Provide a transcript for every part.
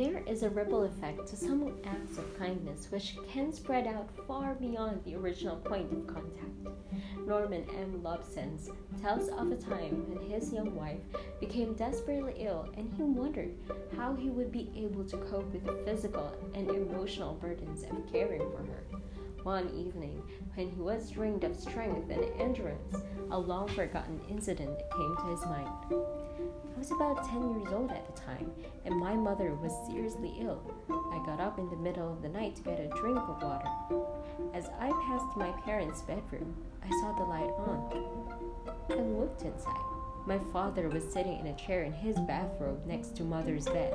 is a ripple effect to some acts of kindness which can spread out far beyond the original point of contact. Norman M. Lobsenz tells of a time when his young wife became desperately ill and he wondered how he would be able to cope with the physical and emotional burdens of caring for her. One evening, when he was drained of strength and endurance, a long forgotten incident came to his mind. I was about 10 years old at the time, and my mother was seriously ill. I got up in the middle of the night to get a drink of water. As I passed my parents' bedroom, I saw the light on. I looked inside. My father was sitting in a chair in his bathrobe next to mother's bed,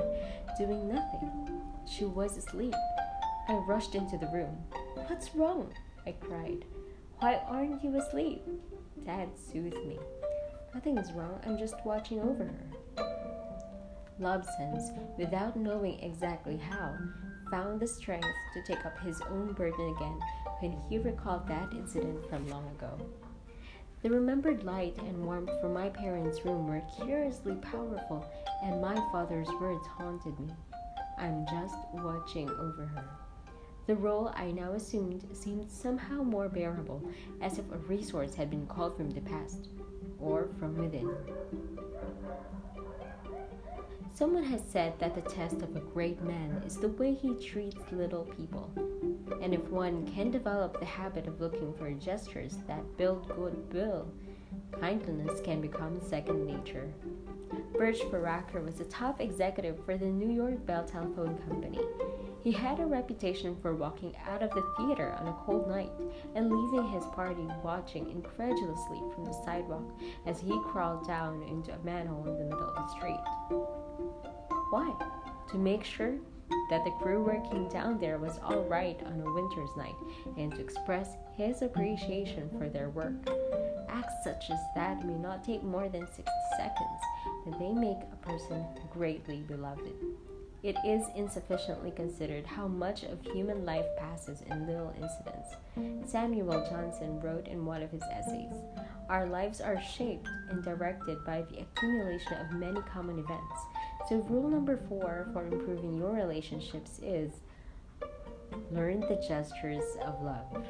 doing nothing. She was asleep. I rushed into the room. What's wrong? I cried. Why aren't you asleep? Dad soothed me. Nothing is wrong, I'm just watching over her. Lobsenz, without knowing exactly how, found the strength to take up his own burden again when he recalled that incident from long ago. The remembered light and warmth from my parents' room were curiously powerful, and my father's words haunted me. I'm just watching over her. The role I now assumed seemed somehow more bearable, as if a resource had been called from the past or from within. Someone has said that the test of a great man is the way he treats little people. And if one can develop the habit of looking for gestures that build goodwill, kindness can become second nature. Birch Baracker was a top executive for the New York Bell Telephone Company. He had a reputation for walking out of the theater on a cold night and leaving his party watching incredulously from the sidewalk as he crawled down into a manhole in the middle of the street. Why? To make sure that the crew working down there was all right on a winter's night and to express his appreciation for their work. Acts such as that may not take more than 60 seconds, but they make a person greatly beloved. It is insufficiently considered how much of human life passes in little incidents. Samuel Johnson wrote in one of his essays Our lives are shaped and directed by the accumulation of many common events. So, rule number four for improving your relationships is learn the gestures of love.